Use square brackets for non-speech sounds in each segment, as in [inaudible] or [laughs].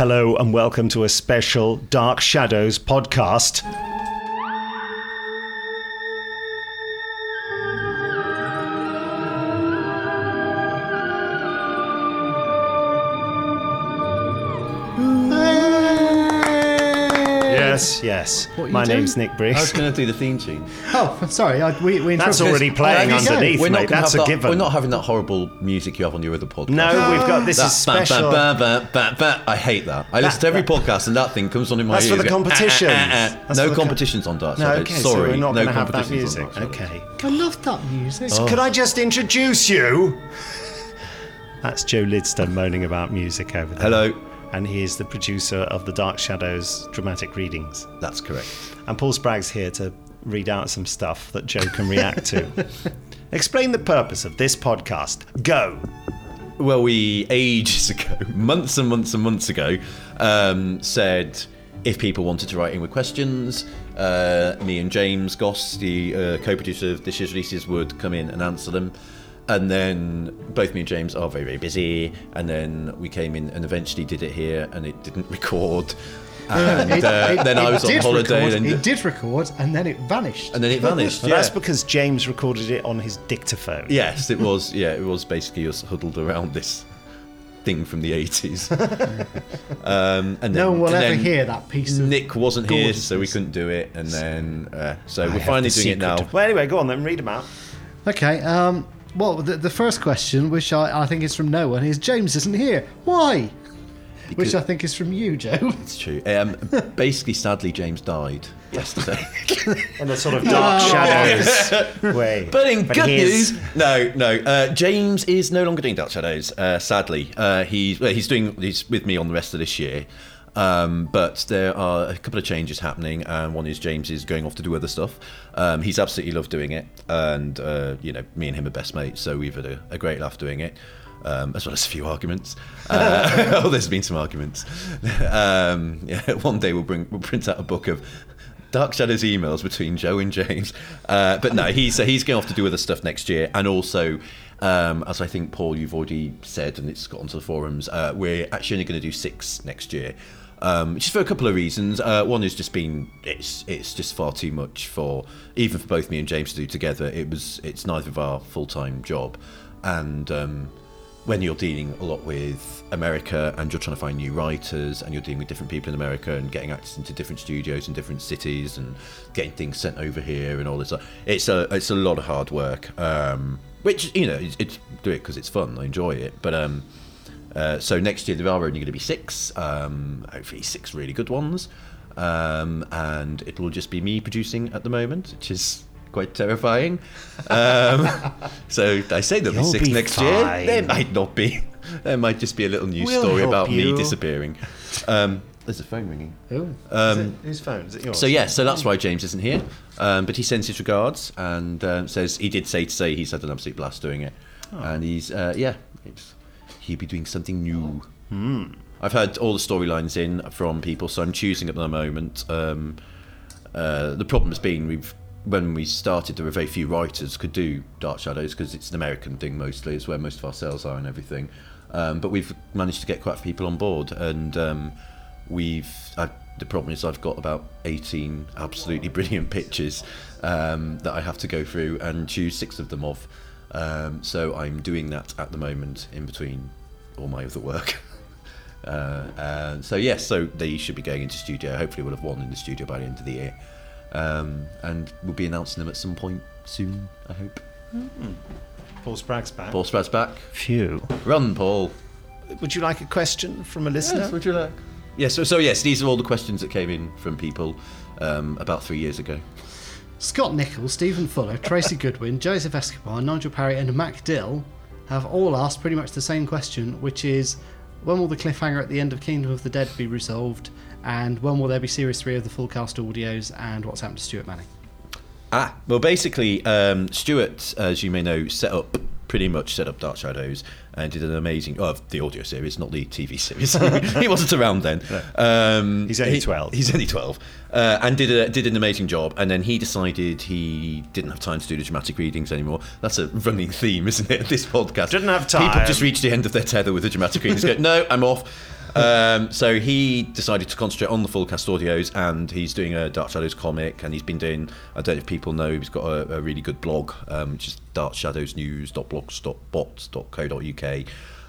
Hello and welcome to a special Dark Shadows podcast. Yes, yes. What are you My doing? name's Nick I was going to do the theme tune. Oh, sorry. I, we, we That's already playing Oh, there you go. underneath, We're not mate. That's a that- given. We're not having that horrible music you have on your other podcast. No, we've got this That is ba- ba- special. ba- ba- ba- ba- I hate that. I listen to every podcast and that thing comes on in my ear. That's for the Go, competitions. "Ah, ah, ah, ah." No for the com- competitions on Dark No, okay, Sorry, so we're not no going to have that competitions on music. Dark Shadows. Okay. I love that music. Oh. Could I just introduce you? That's Joe Lidster moaning about music over there. Hello. And he is the producer of the Dark Shadows dramatic readings. That's correct. And Paul Spragg's here to read out some stuff that Joe can react to. [laughs] Explain the purpose of this podcast. Go. Well, we ages ago, [laughs] months and months and months ago, um, said if people wanted to write in with questions, uh, me and James Goss, the uh, co-producer of This Year's Releases, would come in and answer them. And then both me and James are very, very busy. And then we came in and eventually did it here, and it didn't [laughs] record. And It- uh, it- then I was on did holiday, record, and, it did record, and then it vanished. and then it vanished. Yeah. That's because James recorded it on his dictaphone. Yes, it [laughs] was. Yeah, it was basically us huddled around this thing from the eighties. [laughs] um, and then, no one will and ever then hear that piece of. Nick wasn't here, so we couldn't do it. And then, uh, so I we're have finally the doing it now. Well, anyway, go on then, read them out. Okay. Um, well, the, the first question, which I, I think is from no one, is James isn't here. Why? Which I think is from you, Joe. It's true. Um, basically, sadly, James died yesterday. [laughs] In a sort of [laughs] Dark Shadows [laughs] way. But in good here's- news, no, no. Uh, James is no longer doing Dark Shadows. Uh, sadly, uh, he's well, he's doing he's with me on the rest of this year. Um, but there are a couple of changes happening, and one is James is going off to do other stuff. Um, he's absolutely loved doing it, and uh, you know, me and him are best mates, so we've had a, a great laugh doing it. Um, as well as a few arguments. Uh, [laughs] oh, there's been some arguments. [laughs] Um, yeah, [laughs] one day we'll bring we'll print out a book of Dark Shadows emails between Joe and James. Uh, but no, he's he's going off to do other stuff next year, and also, um, as I think Paul, you've already said, and it's got onto the forums, uh, we're actually only going to do six next year. Um, just for a couple of reasons. Uh, one is just been it's it's just far too much for even for both me and James to do together. It was it's neither of our full time job, and um, when you're dealing a lot with America and you're trying to find new writers and you're dealing with different people in America and getting access into different studios in different cities and getting things sent over here and all this it's a it's a lot of hard work. Um, which you know, it's, it's do it because it's fun. I enjoy it, but um, uh, so next year there are only going to be six. Um, hopefully six really good ones, um, and it will just be me producing at the moment, which is quite terrifying. Um, [laughs] so I say there'll You'll be six be next year. There might not be. There might just be a little news We'll story about you. me disappearing. Um, there's a phone ringing. Oh. Is it- whose phone? Is it yours? So yeah, so that's why James isn't here. Um, but he sends his regards and um, says he did say to say he's had an absolute blast doing it, and he's uh, yeah, it's, he'll be doing something new. I've had all the storylines in from people, so I'm choosing at the moment. Um, uh, the problem has been we've when we started, there were very few writers could do Dark Shadows because it's an American thing mostly. It's where most of our sales are and everything. Um, but we've managed to get quite a few people on board, and um, we've. I, the problem is I've got about 18 absolutely [laughs] brilliant pitches um, that I have to go through and choose six of them off. Um, so I'm doing that at the moment in between all my other work. [laughs] Uh, and so yes, so they should be going into studio. Hopefully, we'll have one in the studio by the end of the year, um, and we'll be announcing them at some point soon. I hope. Paul Spragg's back. Paul Spragg's back. Phew. Run, Paul. Would you like a question from a listener? Yes, would you like? Yes. so, so yes, these are all the questions that came in from people um, about three years ago. Scott Nichols, Stephen Fuller, Tracy Goodwin, Joseph Escobar, Nigel Parry, and Mac Dill have all asked pretty much the same question, which is when will the cliffhanger at the end of Kingdom of the Dead be resolved? And when will there be series three of the full cast audios? And what's happened to Stuart Manning? Ah, well, basically, um, Stuart, as you may know, set up pretty much set up Dark Shadows and did an amazing oh, the audio series, not the TV series. [laughs] he wasn't around then. Um, He's only he- 12. He's only twelve, uh, and did a, did an amazing job. And then he decided he didn't have time to do the dramatic readings anymore. That's a running theme, isn't it? [laughs] This podcast Didn't have time. People just reach the end of their tether with the dramatic readings. Go, [laughs] no, I'm off. Um, so he decided to concentrate on the full cast audios, and he's doing a Dark Shadows comic, and he's been doing. I don't know if people know, he's got a, a really good blog, um, which is darkshadowsnews.blogspot.co.uk.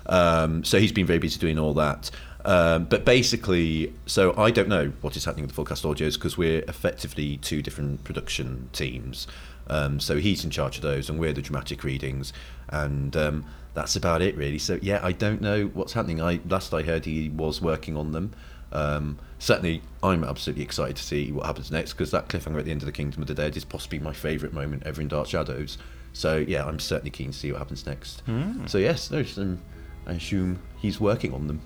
Um, so he's been very busy doing all that. Um, but basically, so I don't know what is happening with the full cast audios because we're effectively two different production teams. Um, so he's in charge of those, and we're the dramatic readings, and um, that's about it really. So yeah, I don't know what's happening. I last I heard he was working on them. Um, certainly, I'm absolutely excited to see what happens next because that cliffhanger at the end of the Kingdom of the Dead is possibly my favourite moment ever in Dark Shadows. So yeah, I'm certainly keen to see what happens next. So yes, no, um, I assume he's working on them.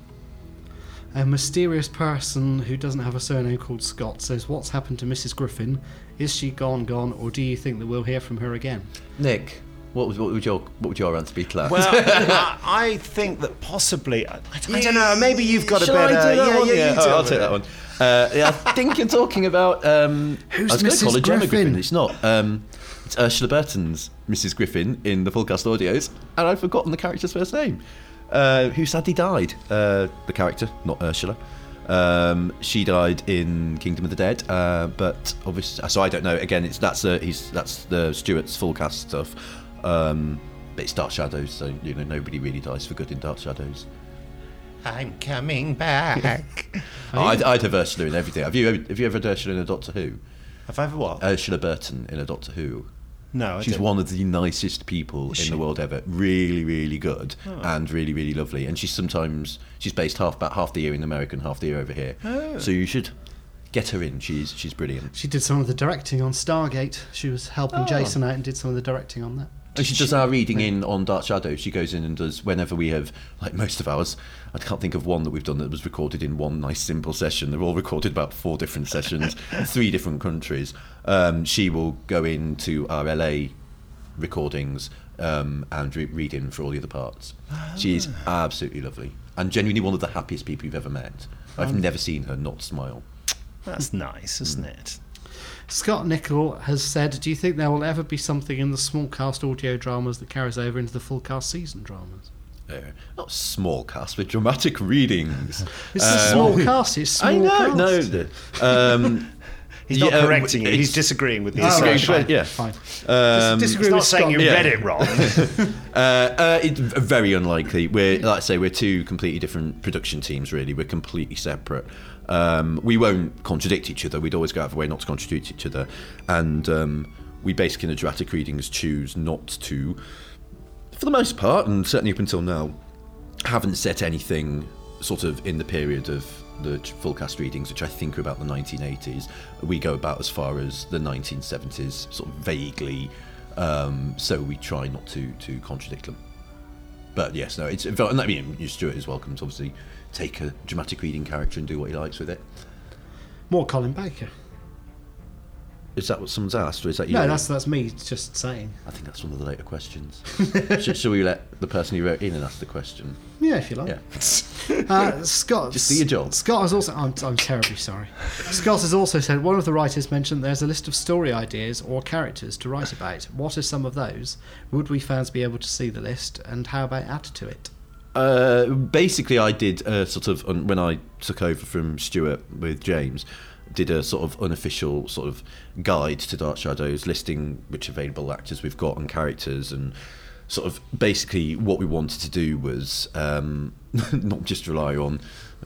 A mysterious person who doesn't have a surname called Scott says, What's happened to Mrs. Griffin? Is she gone, gone, or do you think that we'll hear from her again? Nick, what, was, what would your what would your answer be to that? Well, [laughs] I, I think that possibly. I, I don't know. Maybe you've got a Shall I better. do that yeah, one? yeah, you Oh, do I'll take that one. Uh, yeah, I think you're talking about. Um, Who's I was going to Mrs. call her Gemma Griffin? Griffin. It's not. Um, it's Ursula Burton's Mrs. Griffin in the full cast audios, and I've forgotten the character's first name. Uh, who sadly died. Uh, the character, not Ursula. Um, she died in Kingdom of the Dead, uh, but obviously, so I don't know. Again, it's that's uh, he's that's the Stuart's full cast stuff. Um, but it's Dark Shadows, so you know nobody really dies for good in Dark Shadows. I'm coming back. I'd, I'd have Ursula in everything. Have you ever, have you ever had Ursula in a Doctor Who? Have I ever what? Ursula Burton in a Doctor Who. no, I She's didn't. one of the nicest people in she? the world ever. Really, really good and really, really lovely. And she's sometimes she's based half about half the year in America and half the year over here. Oh. So you should get her in. She's she's brilliant. She did some of the directing on Stargate. She was helping Jason out and did some of the directing on that. And she does our reading in on Dark Shadow. She goes in and does whenever we have, like most of ours. I can't think of one that we've done that was recorded in one nice simple session. They're all recorded about four different sessions, [laughs] three different countries. Um, she will go into our LA recordings um, and re- read in for all the other parts. She is absolutely lovely and genuinely one of the happiest people you've ever met. I've never seen her not smile. That's nice, isn't it? Scott Nickel has said, Do you think there will ever be something in the small cast audio dramas that carries over into the full cast season dramas? Uh, not small cast, but dramatic readings. [laughs] It's a small cast, it's small I know, cast. no. Um, He's not Yeah, uh, correcting you. He's disagreeing with the Oh, right, Disagreeing, fine, yeah. fine. Um, Dis- disagree He's not with saying Scott. you Yeah. read it wrong. [laughs] [laughs] Uh, uh, it's very unlikely. We're like I say, we're two completely different production teams. Really, we're completely separate. Um, we won't contradict each other. We'd always go out of our way not to contradict each other, and um, we basically in the dramatic readings choose not to, for the most part, and certainly up until now, haven't set anything sort of in the period of the full cast readings, which I think are about the 1980s. We go about as far as the 1970s, sort of vaguely. Um, so we try not to to contradict them. But yes, no, it's. and I mean, Stuart is welcome to obviously take a dramatic reading character and do what he likes with it. More Colin Baker. Is that what someone's asked, or is that you? No, that's that's me just saying. I think that's one of the later questions. [laughs] should, should we let the person who wrote in and ask the question? Yeah, if you like. Yeah. [laughs] Uh, Scott. Just do your job. Scott has also. I'm, I'm terribly sorry. Scott has also said one of the writers mentioned there's a list of story ideas or characters to write about. What are some of those? Would we fans be able to see the list? And how about add to it? Uh, basically, I did a sort of when I took over from Stuart with James, did a sort of unofficial sort of guide to Dark Shadows, listing which available actors we've got and characters, and sort of basically what we wanted to do was um, [laughs] not just rely on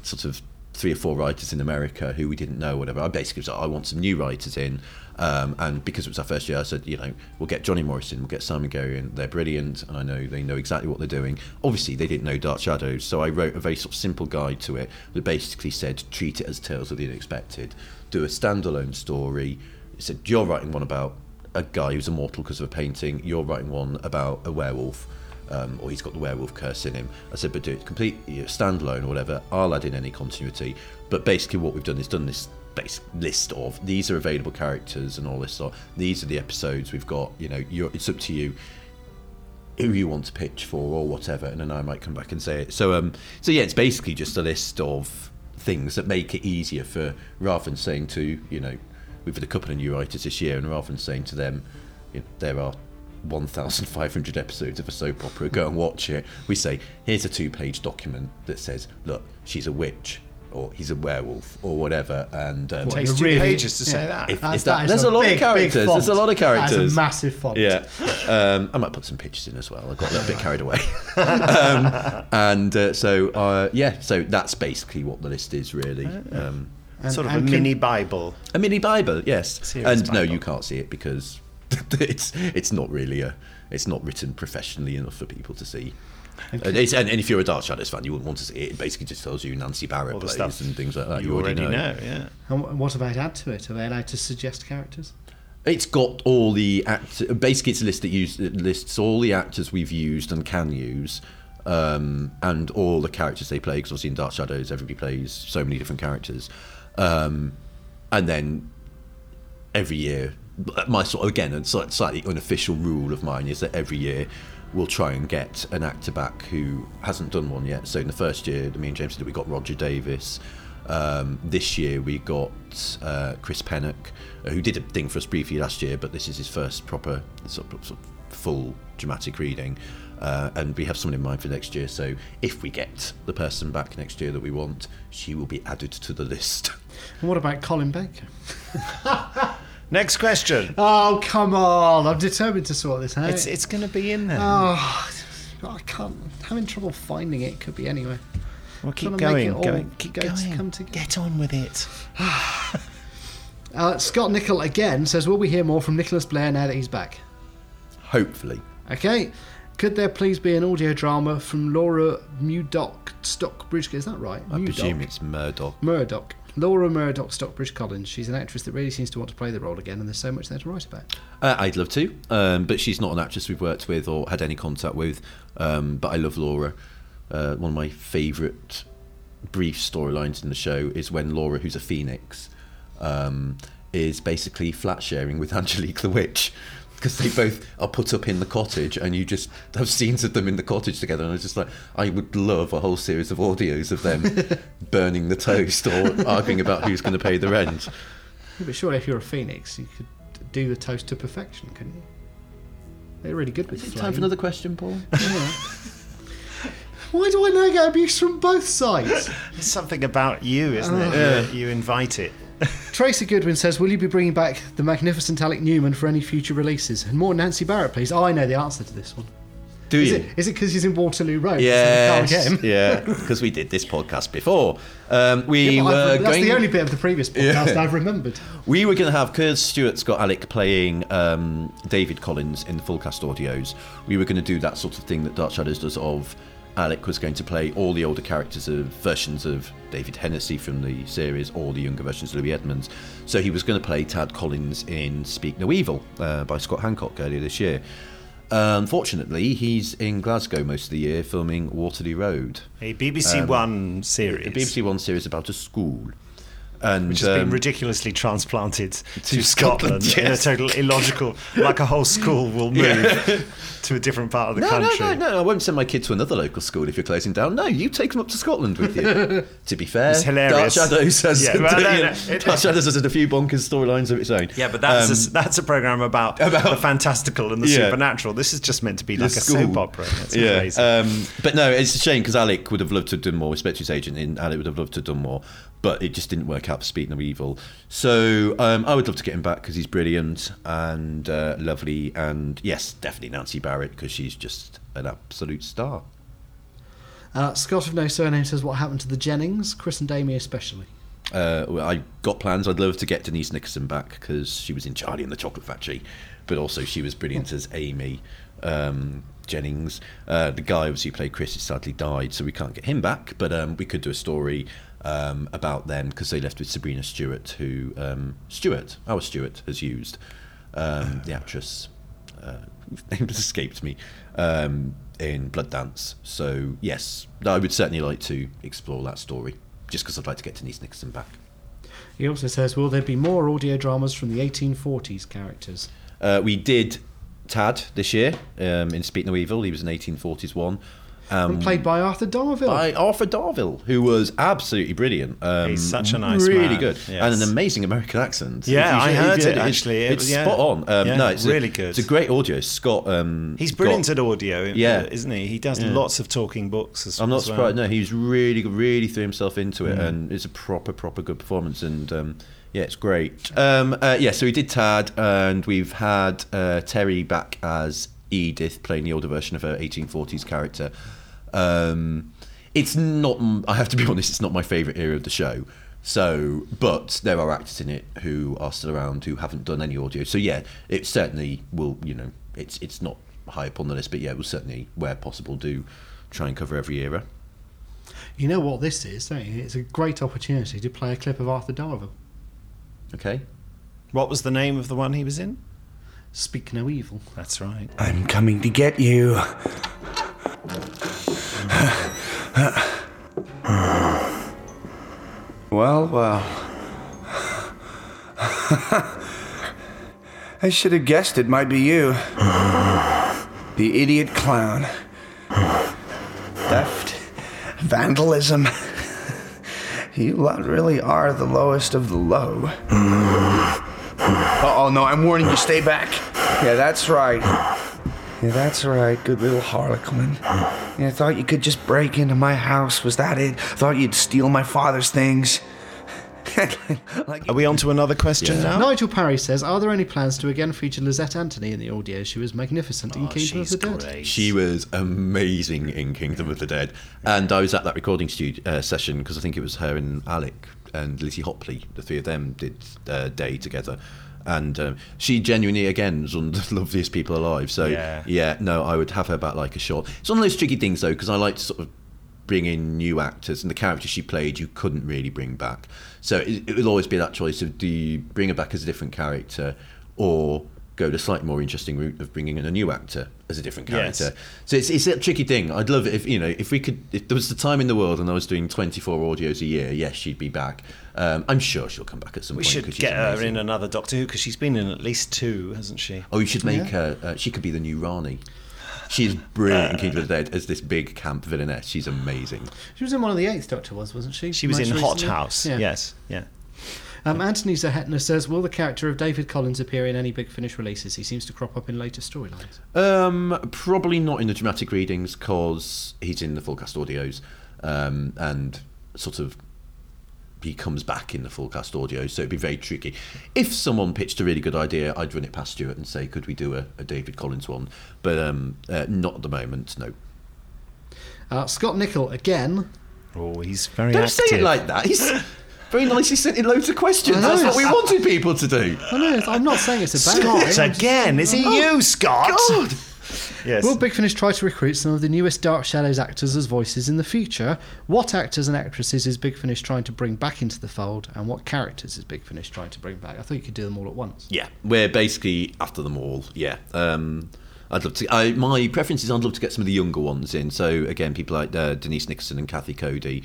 sort of three or four writers in America who we didn't know, whatever. I basically was like, I want some new writers in. Um, and because it was our first year, I said, you know, we'll get Johnny Morrison, we'll get Simon Guerrier They're brilliant, and I know they know exactly what they're doing. Obviously, they didn't know Dark Shadows, so I wrote a very sort of simple guide to it that basically said, treat it as Tales of the Unexpected. Do a standalone story. It said, you're writing one about a guy who's immortal because of a painting. You're writing one about a werewolf um, or he's got the werewolf curse in him. I said, but do it complete you know, standalone or whatever. I'll add in any continuity. But basically, what we've done is done this base list of these are available characters and all this sort. These are the episodes we've got. You know, you're, it's up to you who you want to pitch for or whatever, and then I might come back and say it. So, um, so yeah, it's basically just a list of things that make it easier for rather than saying to you know, we've had a couple of new writers this year, and rather than saying to them, you know, there are 1,500 episodes of a soap opera, go and watch it. We say, here's a two page document that says, look, she's a witch, or he's a werewolf, or whatever. And um, What, Takes two really- pages to say that. If- That- is that that- is there's a lot of big, big characters, there's a lot of That is characters. a massive font. Yeah, um, I might put some pictures in as well. I got a little bit carried away, [laughs] um, and uh, so uh, yeah, so that's basically what the list is really. Um, And- sort of a can- mini Bible. a mini Bible, yes, Serious and no, you can't see it because [laughs] it's it's not really a it's not written professionally enough for people to see. And, it's, and, and if you're a Dark Shadows fan, you wouldn't want to see it. It basically just tells you Nancy Barrett All plays stuff and things like that. You, already know. yeah. And wh- what about add to it? Are they allowed to suggest characters? It's got all the act. Basically, it's a list that use, it lists all the actors we've used and can use, um, and all the characters they play. Because obviously in Dark Shadows, everybody plays so many different characters, um, and then every year, my sort of, again, a slightly unofficial rule of mine is that every year we'll try and get an actor back who hasn't done one yet. So in the first year, me and James did, we got Roger Davis. Um, this year we got uh, Chris Pennock, uh, who did a thing for us briefly last year, but this is his first proper sort of, sort of full dramatic reading. Uh, and we have someone in mind for next year. So if we get the person back next year that we want, she will be added to the list. And what about Colin Baker? [laughs] Next question. Oh, come on. I'm determined to sort this out. It's it's going to be in there. Oh, I can't. I'm having trouble finding it. Could be anyway. well, keep trying to make going. going. Keep go to going. come together. Get on with it. [sighs] Uh, Scott Nicol again says, "Will we hear more from Nicholas Blair now that he's back?" Hopefully. Okay. Could there please be an audio drama from Laura Murdoch Stockbridge? Is that right? I Murdoch? presume it's Murdoch. Murdoch. Laura Murdoch Stockbridge Collins. She's an actress that really seems to want to play the role again, and there's so much there to write about. Uh, I'd love to, um, but she's not an actress we've worked with or had any contact with. Um, but I love Laura. Uh, one of my favourite brief storylines in the show is when Laura, who's a phoenix, um, is basically flat sharing with [laughs] Angelique the Witch. Because they both are put up in the cottage, and you just have scenes of them in the cottage together. And I was just like, I would love a whole series of audios of them [laughs] burning the toast or arguing about who's going to pay the rent. Yeah, but surely, if you're a phoenix, you could do the toast to perfection, couldn't you? They're really good with Is it time for another question, Paul? [laughs] Why do I now get abuse from both sides? There's something about you, isn't uh, it? You, you invite it. Tracy Goodwin says, "Will you be bringing back the magnificent Alec Newman for any future releases?" And more Nancy Barrett, please. Oh, I know the answer to this one. Do Is you? it? Is it because he's in Waterloo Road? Yes, So we can't get him? yeah, because we did this podcast before. Um, we Yeah, were I've- that's going. the only bit of the previous podcast Yeah. I've remembered. [laughs] We were going to have Kurz Stewart Scott Alec playing um, David Collins in the full cast audios. We were going to do that sort of thing that Dark Shadows does. Of Alec was going to play all the older characters of versions of David Henesy from the series, or the younger versions of Louis Edmonds. So he was going to play Tad Collins in Speak No Evil uh, by Scott Handcock earlier this year. Unfortunately, he's in Glasgow most of the year filming Waterloo Road, A BBC One series. a BBC One series about a school. And which has been um, ridiculously transplanted to, Scotland, Scotland, in a total illogical, like a whole school will move to a different part of the No, country. no, no, no. I won't send my kid to another local school if you're closing down. No, you take them up to Scotland with you. [laughs] to be fair, It's hilarious. Dark Shadows has, Yeah, well, [laughs] no, no, it- Dark Shadows has a few bonkers storylines of its own. Yeah, but that's Um, a, that's a program about, [laughs] about- the fantastical and the Yeah. supernatural. This is just meant to be the like a school. soap opera. That's yeah, crazy. um, but no, it's a shame because Alec would have loved to have done more. Respect to his agent, and Alec would have loved to have done more, but it just didn't work out for Speak No Evil. So um, I would love to get him back because he's brilliant and uh, lovely, and yes, definitely Nancy Barrett because she's just an absolute star. Uh, Scott of No Surname says, "What happened to the Jennings, Chris and Damie especially?" Uh, well, I got plans. I'd love to get Denise Nickerson back because she was in Charlie and the Chocolate Factory, but also she was brilliant as Amy um, Jennings. Uh, the guy obviously who played Chris has sadly died, so we can't get him back. But um, we could do a story um, about them because they left with Sabrina Stewart, who um, Stewart, our Stewart, has used um, the actress. Uh, [laughs] name has escaped me um, in Blood Dance. So yes, I would certainly like to explore that story, just because I'd like to get Denise Nickerson back. He also says, "Will there be more audio dramas from the 1840s characters?" Uh, we did Tad this year um, in Speak No Evil. He was an 1840s one. And played by Arthur Darvill. by Arthur Darvill, who was absolutely brilliant. Um, He's such a nice really man, good, yes. and an amazing American accent. Yeah, I heard it, it's- actually. It it's yeah. spot on. Um, Yeah, no, it's really a, good. It's a great audio. Scott, um, He's got- brilliant at audio, Yeah. isn't he? He does Yeah. lots of talking books as, well. I'm not as well. surprised. No, he's really, really threw himself into Mm. it, and it's a proper, proper good performance. And um, yeah, it's great. Um, uh, yeah, so we did Tad, and we've had uh, Terry back as Edith, playing the older version of her 1840s character. Um, it's not. I have to be [laughs] honest. It's not my favourite era of the show. So, but there are actors in it who are still around who haven't done any audio. So yeah, it certainly will. You know, it's it's not high up on the list, but yeah, we'll certainly, where possible, do try and cover every era. You know what this is, don't you? It's a great opportunity to play a clip of Arthur Darvill. Okay. What was the name of the one he was in? Speak no evil. That's right. I'm coming to get you. [laughs] Well, well. [laughs] I should have guessed it might be you. [sighs] The idiot clown. Theft. Vandalism. [laughs] You lot really are the lowest of the low. [sighs] oh, no, I'm warning you, stay back. [sighs] Yeah, that's right. Yeah, that's right, good little harlequin. Yeah, I thought you could just break into my house. Was that it? Thought you'd steal my father's things. [laughs] like, Are we on to another question now? Nigel Parry says, "Are there any plans to again feature Lysette Anthony in the audio? She was magnificent in Oh, Kingdom of she's the Dead." She was amazing in Kingdom of the Dead, and I was at that recording studio uh, session because I think it was her and Alec and Lizzie Hopley, the three of them did uh, Day together, and um, she genuinely again is one of the [laughs] loveliest people alive. So Yeah. no, I would have her back like a shot. It's one of those tricky things though because I like to sort of bring in new actors, and the character she played you couldn't really bring back. So it, it will always be that choice of do you bring her back as a different character or go the slightly more interesting route of bringing in a new actor as a different Yes. character. So it's, it's a tricky thing. I'd love it if you know if we could. If there was the time in the world and I was doing 24 audios a year, yes, she'd be back. Um, I'm sure she'll come back at some We point. should 'cause she's get her in another Doctor Who because she's been in at least two, hasn't she? Oh, you should make her. Uh, she could be the new Rani. She's brilliant in Kingdom of the Dead as this big camp villainess. She's amazing. She was in one of the Eighth Doctor, was wasn't she? She was Most in Hot? House. Yeah. Yes, yeah. Um, Anthony Zahetner says, "Will the character of David Collins appear in any Big Finish releases? He seems to crop up in later storylines." Um, probably not in the dramatic readings because he's in the full cast audios, um, and sort of he comes back in the full cast audio, so it'd be very tricky. If someone pitched a really good idea, I'd run it past Stuart and say, could we do a, a David Collins one? But um, uh, not at the moment, no. Uh, Scott Nickel again. Oh, he's very Don't active. say it like that. He's very nicely sent in loads of questions. That's what we wanted people to do. I know, I'm not saying it's a bad Scott thing. Again? Is it you, Scott? God. Yes. Will Big Finish try to recruit some of the newest Dark Shadows actors as voices in the future? What actors and actresses is Big Finish trying to bring back into the fold, and what characters is Big Finish trying to bring back? I thought you could do them all at once. Yeah, we're basically after them all. Yeah. Um, I'd love to. I, my preference is I'd love to get some of the younger ones in. So again, people like uh, Denise Nixon and Kathy Cody,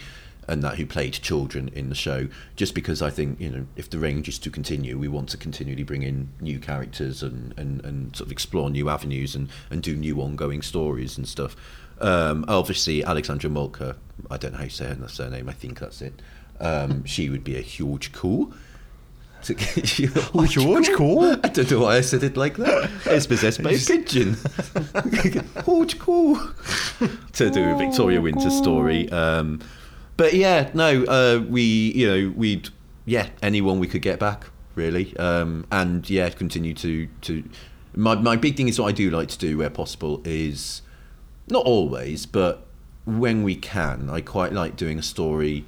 and that who played children in the show. Just because I think you know, if the range is to continue, we want to continually bring in new characters and, and, and sort of explore new avenues and, and do new ongoing stories and stuff. Um, obviously, Alexandra Molka. I don't know how you say her surname. I think that's it. Um, she would be a huge cool. To [laughs] get you George [laughs] Cool? I don't know why I said it like that. It's possessed by a pigeon. George Cool. to do a Victoria Winter story. Um, but yeah, no, uh, we, you know, we'd, yeah, anyone we could get back, really. Um, and yeah, continue to, to, my, my big thing is what I do like to do where possible is, not always, but when we can, I quite like doing a story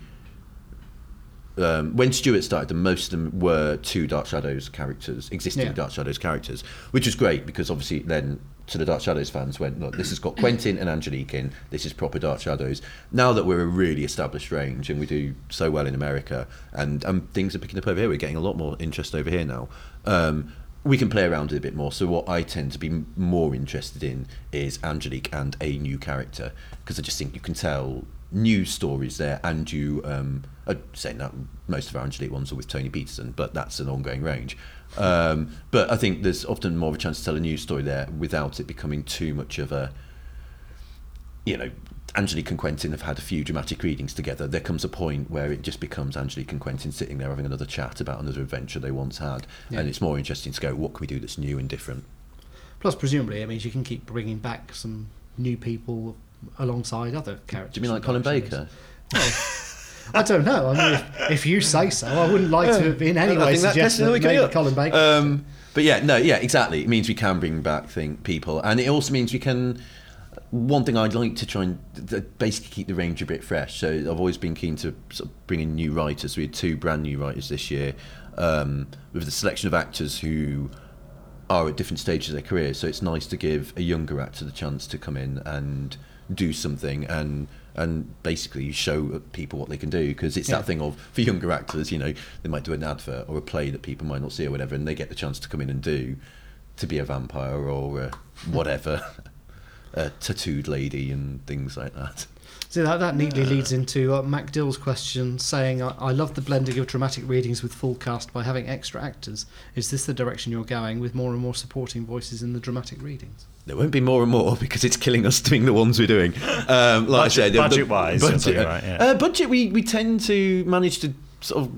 um, when Stuart started, them, most of them were two Dark Shadows characters, existing Yeah. Dark Shadows characters, which was great because obviously then to the Dark Shadows fans went, look, this has got Quentin and Angelique in, this is proper Dark Shadows. Now that we're a really established range and we do so well in America and, and things are picking up over here, we're getting a lot more interest over here now. Um, we can play around with it a bit more. So what I tend to be more interested in is Angelique and a new character because I just think you can tell new stories there, and you um, I'd say that most of our Angelique ones are with Tony Peterson, but that's an ongoing range. Um, but I think there's often more of a chance to tell a new story there without it becoming too much of a you know Angelique and Quentin have had a few dramatic readings together, there comes a point where it just becomes Angelique and Quentin sitting there having another chat about another adventure they once had, Yeah. and it's more interesting to go, what can we do that's new and different? Plus, presumably, it means you can keep bringing back some new people alongside other characters. Do you mean like Colin Baker? Shadows. [laughs] I don't know. I mean, if, if you say so, I wouldn't like to have in any I way think that- that we can maybe. Colin Baker. Um, but yeah, no, yeah, exactly. It means we can bring back thing, people, and it also means we can. One thing I'd like to try and th- th- basically keep the range a bit fresh. So I've always been keen to sort of bring in new writers. We had two brand new writers this year, um, with the selection of actors who are at different stages of their career. So it's nice to give a younger actor the chance to come in and do something and and basically you show people what they can do because it's Yeah. that thing of for younger actors, you know, they might do an advert or a play that people might not see or whatever, and they get the chance to come in and do to be a vampire or uh, whatever, [laughs] a tattooed lady and things like that. So that, that neatly leads into uh, Mac Dill's question saying, I, I love the blending of dramatic readings with full cast by having extra actors. Is this the direction you're going with more and more supporting voices in the dramatic readings? There won't be more and more [laughs] because it's killing us doing the ones we're doing. Um, like I Budget- said, the- budget-wise, budget, about, yeah. uh, budget we, we tend to manage to sort of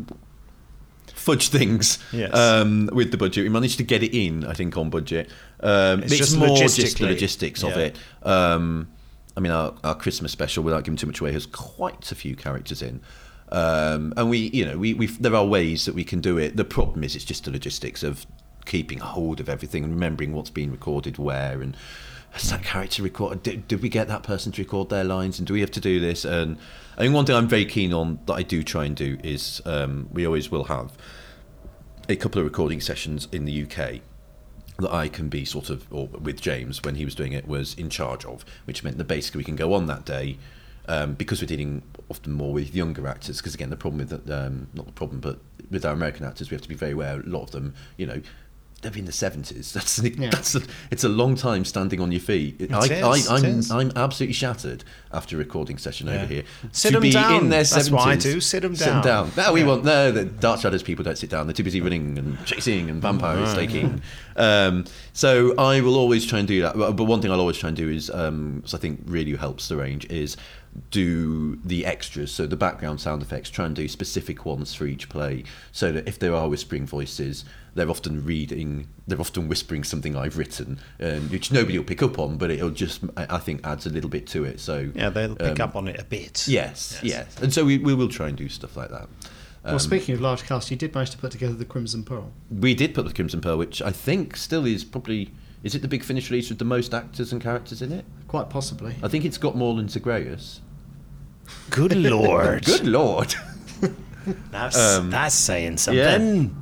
fudge things Yes. um, with the budget. We managed to get it in, I think, on budget. Um, It's it's just more just the logistics of yeah. it. Um, I mean, our, our Christmas special, without giving too much away, has quite a few characters in. Um, and we, you know, we, we there are ways that we can do it. The problem is, it's just the logistics of keeping hold of everything and remembering what's being recorded where and has that character recorded? Did, did we get that person to record their lines? And do we have to do this? And I think one thing I'm very keen on that I do try and do is um, we always will have a couple of recording sessions in the UK that I can be sort of, or with James when he was doing it, was in charge of, which meant that basically we can go on that day um, because we're dealing often more with younger actors. Because again, the problem with the, um, not the problem, but with our American actors, we have to be very aware. A lot of them, you know. They're in the seventies. [laughs] That's Yeah. that's a, it's a long time standing on your feet. I, is, I, I'm is. I'm absolutely shattered after a recording session Yeah. over here. Sit to 'em be down. in their seventies. That's what I do, sit 'em Sit 'em down. Sit them down. No, we want no. The Dark Shadows people don't sit down. They're too busy running and chasing and vampires taking. Um, so I will always try and do that. But but one thing I'll always try and do is, um, so I think really helps the range is do the extras. So the background sound effects. Try and do specific ones for each play, so that if there are whispering voices, they're often reading. They're often whispering something I've written, um, which nobody will pick up on, but it'll just I I think adds a little bit to it. So Yeah, they'll pick um, up on it a bit. Yes, yes, and so we, we will try and do stuff like that. well, Um, speaking of large cast, you did manage to put together the Crimson Pearl. we did put the Crimson Pearl, which I think still is probably is it the big finish release with the most actors and characters in it? Quite possibly. I think it's got Morland Zagreus. Good [laughs] lord. Good lord! [laughs] That's, Um, that's saying yeah. something.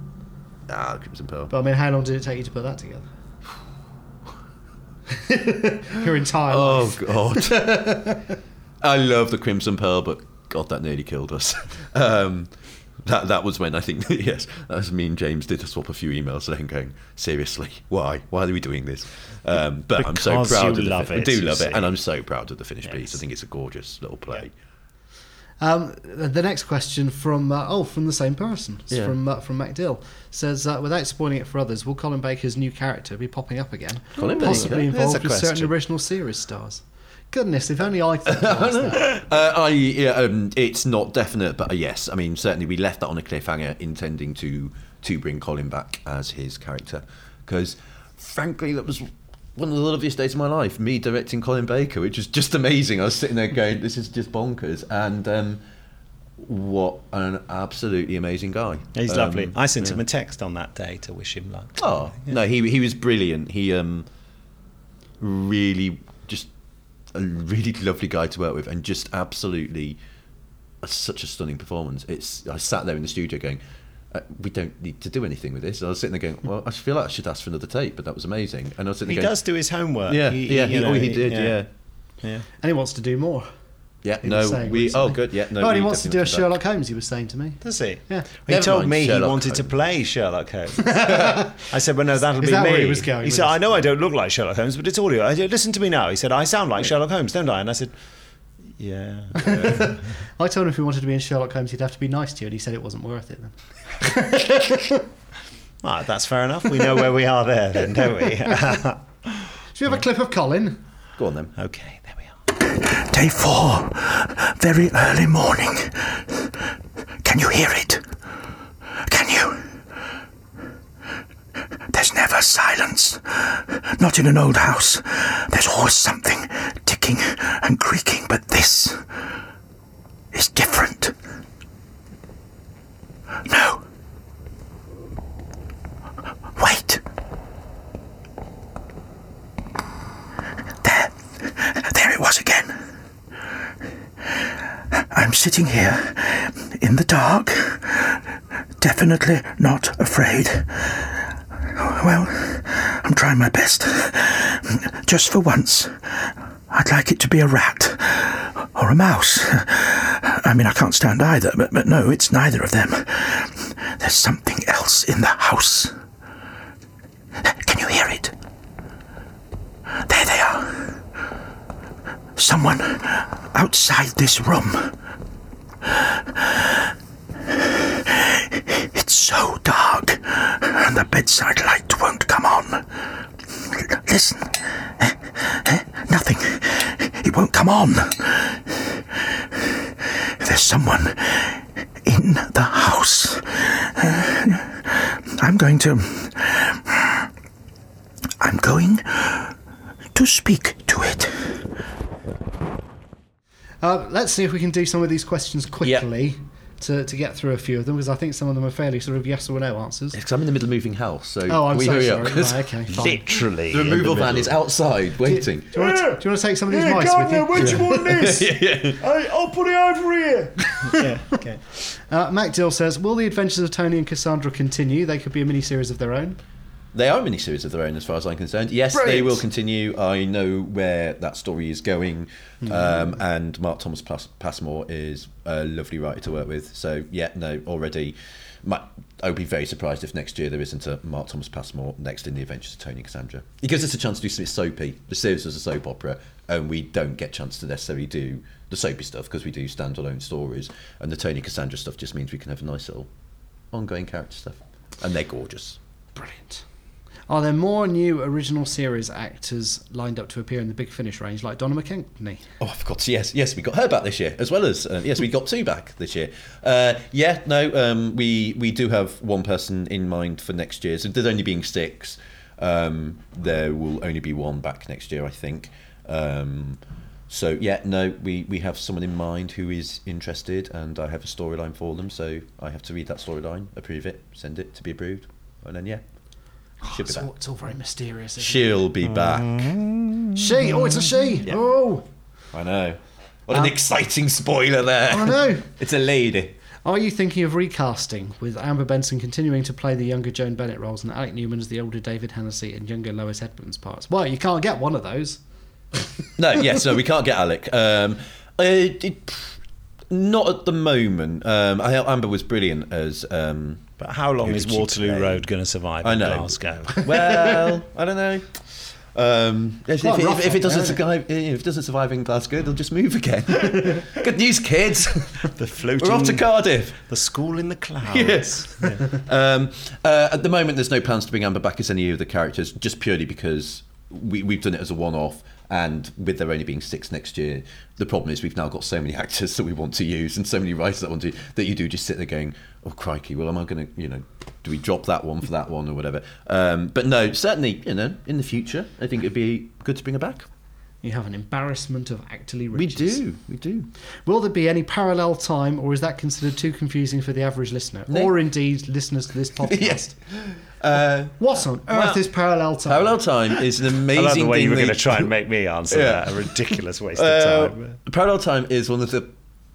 ah, Crimson Pearl. But I mean, how long did it take you to put that together? [laughs] Your entire life. Oh god! I love the Crimson Pearl, but God, that nearly killed us. Um, that that was when I think yes, that was me and James did swap a few emails then going seriously, why why are we doing this? Um, but I'm so Because proud you of the love fi- it, I do you love see. it, and I'm so proud of the finished piece. Yes. I think it's a gorgeous little play. Um, the next question from uh, oh from the same person It's Yeah. from uh, from MacDill says uh, without spoiling it for others, will Colin Baker's new character be popping up again? Colin possibly There's involved with certain original series stars. Goodness, if only I thought it was that. Uh, I yeah, um, it's not definite, but uh, yes, I mean certainly we left that on a cliffhanger, intending to to bring Colin back as his character, because frankly that was one of the loveliest days of my life. Me directing Colin Baker, which was just amazing. I was sitting there going, "This is just bonkers," and um, what an absolutely amazing guy. He's Um, lovely. I sent yeah. him a text on that day to wish him luck. Oh no, he he was brilliant. He um really just a really lovely guy to work with, and just absolutely such a stunning performance. It's I sat there in the studio going. Uh, we don't need to do anything with this. I was sitting there going, "Well, I feel like I should ask for another tape," but that was amazing. And I was sitting He going, does do his homework. "Yeah, He- yeah, he, know, oh, he did, yeah. yeah, yeah. And he wants to do more. yeah." He No, saying we. recently. Oh, good. Yeah, no. oh, and he wants to do a want that. Sherlock Holmes. He was saying to me. Does he? Yeah. He Never told mind me he Sherlock wanted to play Sherlock Holmes. [laughs] I said, "Well, no, that'll Is be that me." where he was going he said, this? "I know I don't look like Sherlock Holmes, but it's audio." I said, "Listen to me now." He said, "I sound like Sherlock Holmes, don't I?" And I said, "Yeah." [laughs] I told him if he wanted to be in Sherlock Holmes, he'd have to be nice to you, and he said it wasn't worth it. Then [laughs] Ah, that's fair enough. We know where we are there, then, don't we? [laughs] should we have a clip of Colin? Go on then. okay, there we are. Day four, very early morning. Can you hear it? Can you? There's never silence. Not in an old house. There's always something ticking and creaking, but this is different. No. Wait. There. There it was again. I'm sitting here in the dark, definitely not afraid. Well, I'm trying my best. Just for once, I'd like it to be a rat or a mouse. I mean, I can't stand either, but, but no, it's neither of them. There's something else in the house. Can you hear it? There they are. Someone outside this room. It's so dark, and the bedside light won't come on. Listen. Eh, eh, Nothing. It won't come on. There's someone in the house. I'm going to. I'm going to speak to it. Uh, let's see if we can do some of these questions quickly to, to get through a few of them because I think some of them are fairly sort of yes or no answers. Because I'm in the middle of moving house, so Oh, I'm we so hurry sorry. up? 'Cause Right, okay, fine. Literally. The in the removal van is outside waiting. Do you, want to, do you want to take some of these Yeah, mice with you? Where do you want this? [laughs] yeah, I, I'll put it over here. [laughs] yeah, okay. Uh, Mac Dill says, "Will the adventures of Tony and Cassandra continue? They could be a mini series of their own." They are a mini-series of their own, as far as I'm concerned. Yes, they will continue. I know where that story is going, um, and Mark Thomas Pass- Passmore is a lovely writer to work with. So, yeah, no, already. My, I would be very surprised if next year there isn't a Mark Thomas Passmore next in the Adventures of Tony Cassandra. It gives us a chance to do something soapy. The series was a soap opera, and we don't get a chance to necessarily do the soapy stuff because we do standalone stories, and the Tony Cassandra stuff just means we can have a nice little ongoing character stuff, and they're gorgeous. Brilliant. Are there more new original series actors lined up to appear in the Big Finish range, like Donna McKechnie? Oh, I forgot. Yes, yes, we got her back this year, as well as uh, yes, we got two back this year. Uh, yeah, no, um, we we do have one person in mind for next year. So there's only being six. Um, there will only be one back next year, I think. Um, so yeah, no, we we have someone in mind who is interested, and I have a storyline for them. So I have to read that storyline, approve it, send it to be approved, and then yeah, she'll oh, be It's back. all, it's all very mysterious. isn't She'll be mm. back. it? She. Oh, it's a she. Oh, I know. What an um, exciting spoiler there. I know. [laughs] It's a lady. Are you thinking of recasting with Amber Benson continuing to play the younger Joan Bennett roles and Alec Newman as the older David Henesy and younger Louis Edmonds parts? Well, you can't get one of those. [laughs] No, yes, no, we can't get Alec. Um, uh, it, it, not at the moment. Um, I, Amber was brilliant as. Um, But how long is Waterloo play? Road going to survive I know. Glasgow? [laughs] well, I don't know. Um, if, if, rough if, if it doesn't there, survive, if it doesn't survive in Glasgow, they'll just move again. [laughs] Good news, kids. [laughs] the floating. We're off to Cardiff. The school in the clouds. Um, uh, at the moment, there's no plans to bring Amber back as any of the characters, just purely because we, we've done it as a one-off, and with there only being six next year, the problem is we've now got so many [laughs] actors that we want to use and so many writers that want to that you do just sit there going, "Oh crikey, well, am I going to, you know, do we drop that one for that one or whatever?" Um, but no, certainly, you know, in the future, I think it'd be good to bring her back. You have an embarrassment of actorly riches. We do, we do. Will there be any parallel time, or is that considered too confusing for the average listener, No. or indeed listeners to this [laughs] podcast? Yes. Uh, What on earth is parallel time? parallel time is an amazing. [laughs] I amazing love the way thing you were going to try and make me answer Yeah. that. A ridiculous waste Uh, of time. Parallel Time is one of the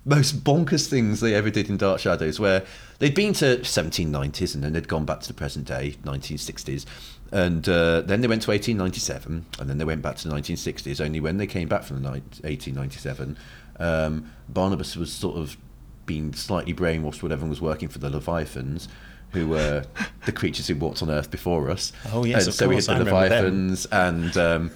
most bonkers things they ever did in Dark Shadows, where they'd been to 1790s and then they'd gone back to the present day, 1960s, and uh, then they went to 1897, and then they went back to the 1960s. Only when they came back from the ni- 1897, um, Barnabas was sort of being slightly brainwashed, whatever, and was working for the Leviathans. Who were the creatures who walked on Earth before us? Oh, yes, and of so we course, had I the them. Leviathans, and um,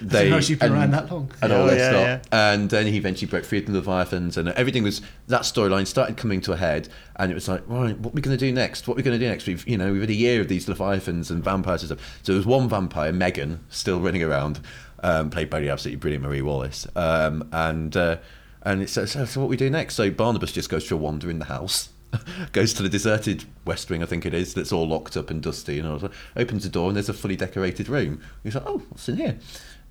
they didn't realise you've been and- around that long. and all that yeah, stuff. And then he eventually broke free from the Leviathans, and everything was that storyline started coming to a head. And it was like, right, what are we going to do next? What are we going to do next? We've, you know, we've had a year of these Leviathans and vampires and stuff. So there was one vampire, Megan, still running around. um, played by the absolutely brilliant Marie Wallace. Um, and uh, and it's so, so what we do next. So Barnabas just goes for a wander in the house. [laughs] goes to the deserted West Wing, I think it is, that's all locked up and dusty, and all, opens the door and there's a fully decorated room. He's like, "Oh, what's in here?"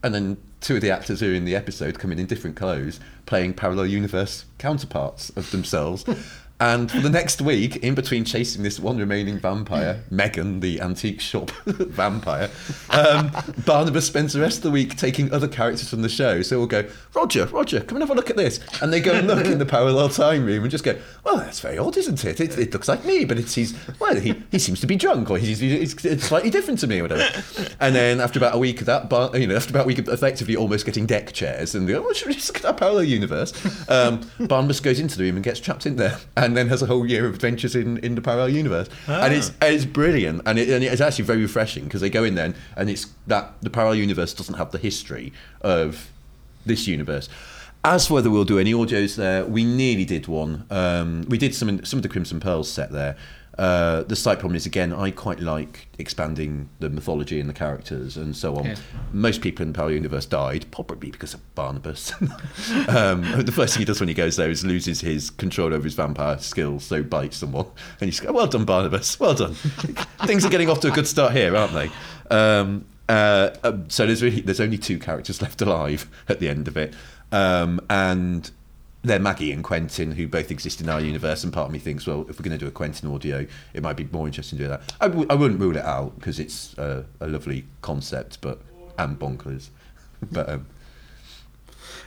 And then two of the actors who are in the episode come in in different clothes, playing parallel universe counterparts of themselves. [laughs] And for the next week, in between chasing this one remaining vampire, Megan, the antique shop [laughs] vampire, um, Barnabas spends the rest of the week taking other characters from the show. So we'll go, Roger, Roger, come and have a look at this. And they go and look in the parallel time room and just go, well, that's very odd, isn't it? It, it looks like me, but it's he's, well, he, he seems to be drunk or he's, he's, he's slightly different to me or whatever. And then after about a week of that, Bar, you know, after about a week of effectively almost getting deck chairs and go, oh, should we just at our parallel universe? Um, Barnabas goes into the room and gets trapped in there. And then has a whole year of adventures in, in the parallel universe, and it's it's brilliant, and, it, and it's actually very refreshing because they go in there and, and it's that the parallel universe doesn't have the history of this universe. As for whether we'll do any audios there, we nearly did one. Um, we did some some of the Crimson Pearls set there. Uh, the slight problem is again, I quite like expanding the mythology and the characters and so on. Yeah. Most people in the Power universe died, probably because of Barnabas. [laughs] um, the first thing he does when he goes there is loses his control over his vampire skills, so bites someone, and he's go, "Well done, Barnabas. Well done. [laughs] Things are getting off to a good start here, aren't they?" Um, uh, um, so there's really there's only two characters left alive at the end of it, um, and they're Maggie and Quentin, who both exist in our universe. And part of me thinks, well, if we're going to do a Quentin audio, it might be more interesting to do that. I w- I wouldn't rule it out because it's uh, a lovely concept, but and bonkers. [laughs] but um,